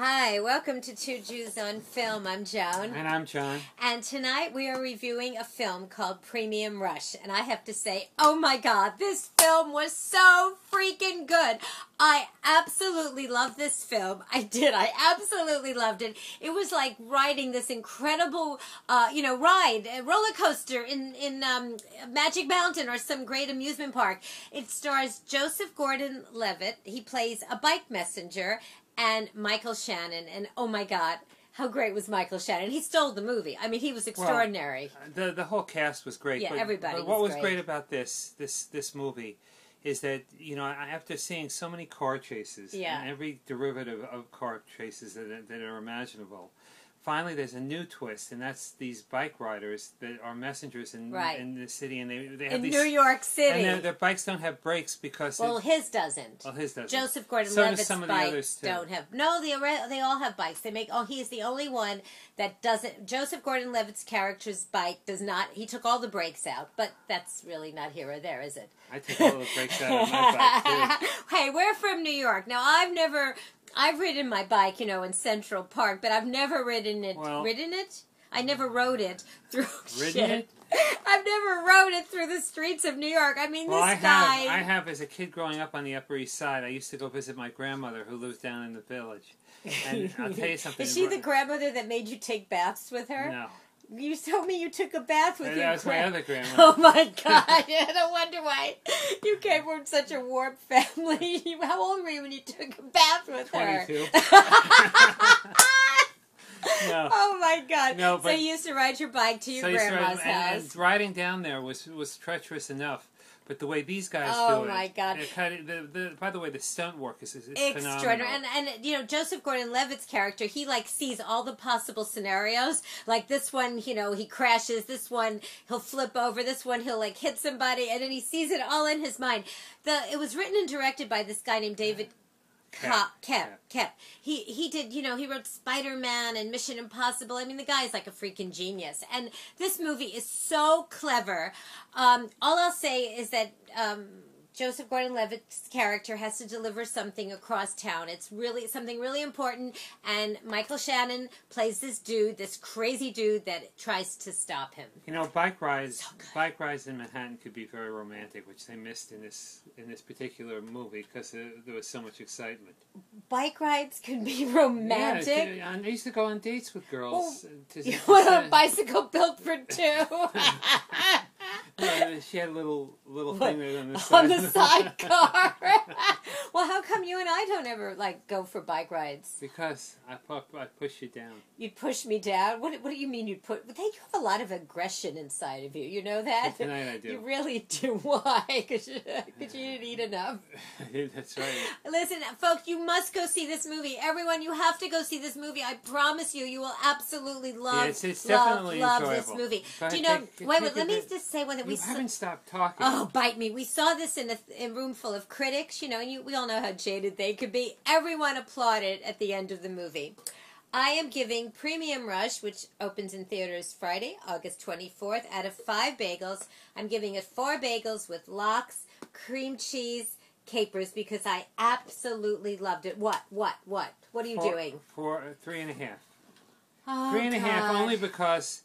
Hi, welcome to Two Jews on Film. I'm Joan. And I'm John. And tonight we are reviewing a film called Premium Rush. And I have to say, oh my god, this film was so freaking good. I absolutely love this film. I did. I absolutely loved it. It was like riding this incredible, uh, you know, ride, a roller coaster in, in um, Magic Mountain or some great amusement park. It stars Joseph Gordon Levitt. He plays a bike messenger and Michael Shannon. And oh my God, how great was Michael Shannon? He stole the movie. I mean, he was extraordinary. Well, the the whole cast was great. Yeah, but, everybody. But what was, was great. about this this this movie is that you know after seeing so many car chases yeah. and every derivative of car chases that, that are imaginable finally there's a new twist, and that's these bike riders that are messengers in right. in the city, and they they have in these, New York City, and their, their bikes don't have brakes because well, it, his doesn't. Well, his doesn't. Joseph Gordon-Levitt's so bikes don't have. No, they they all have bikes. They make. Oh, he's the only one that doesn't. Joseph Gordon-Levitt's character's bike does not. He took all the brakes out, but that's really not here or there, is it? I took all the brakes out of my bike too. hey, we're from New York. Now I've never I've ridden my bike, you know, in Central Park, but I've never ridden it. Well, ridden it? I never rode it through. Ridden it? I've never rode it through the streets of New York. I mean, well, this I guy. have. I have, as a kid growing up on the Upper East Side, I used to go visit my grandmother who lives down in the village. And I'll tell you something. Is she the grandmother that made you take baths with her? No. You told me you took a bath with That your was my other grandma. Oh my god! no wonder why you came from such a warm family. How old were you when you took a bath with her? Twenty-two. no. Oh my god! No, so you used to ride your bike to your So grandma's ride- and- house. And, riding down there was was treacherous enough. But the way these guys Oh, do it, my God. kind of- the, the, by the way, the stunt work is, is Extraordinary, phenomenal. and and you know Joseph Gordon-Levitt's character, he like sees all the possible scenarios. Like this one, you know, he crashes. This one, he'll flip over. This one, he'll like hit somebody, and then he sees it all in his mind. The it was written and directed by this guy named David Koepp. Koepp. Koepp. Koepp. He he did you know he wrote Spider Man and Mission Impossible. I mean the guy is like a freaking genius. And this movie is so clever. Um, all I'll say is that. Um, Joseph Gordon-Levitt's character has to deliver something across town. It's really something really important, and Michael Shannon plays this dude, this crazy dude that tries to stop him. You know, bike rides, So bike rides in Manhattan could be very romantic, which they missed in this in this particular movie because there, there was so much excitement. Bike rides can be romantic. Yeah, I used to go on dates with girls. uh, to, You want a bicycle built for two? She had a little little thing there on the side. on the sidecar. come you and I don't ever like go for bike rides? because I pu- I push you down. You'd push me down. What What do you mean you'd put? They you have a lot of aggression inside of you. You know that. Tonight I do. You really do. Why? Because you, 'cause you didn't eat enough. That's right. Listen, folks, you must go see this movie. Everyone, you have to go see this movie. I promise you, you will absolutely love, Yeah, it's- it's love, definitely love this movie. Go Do you know? take- wait, wait. Let me just say one that we. haven't stopped talking. Oh, bite me. We saw this in a, in a room full of critics, you know, and you, we all know how jaded they could be. Everyone applauded at the end of the movie. I am giving Premium Rush, which opens in theaters Friday, August 24th, out of five bagels. I'm giving it four bagels with lox, cream cheese, capers, because I absolutely loved it. What? What? What? What are you Four- doing? Four, three and a half. Oh, Three and a half, God. only because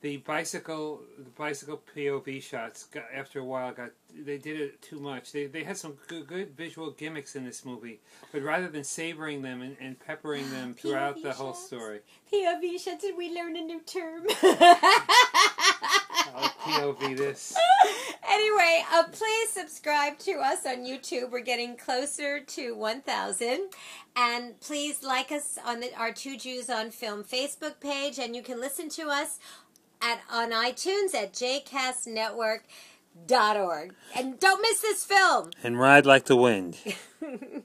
the bicycle, the bicycle POV shots, got, after a while, got they did it too much. They they had some good, good visual gimmicks in this movie, but rather than savoring them and, and peppering them throughout POV the whole shots? story, POV shots, did we learn a new term? oh, POV this. anyway, uh, please subscribe to us on YouTube. We're getting closer to 1,000. And please like us on the, our Two Jews on Film Facebook page. And you can listen to us at on iTunes at jcastnetwork.org. And don't miss this film. And ride like the wind.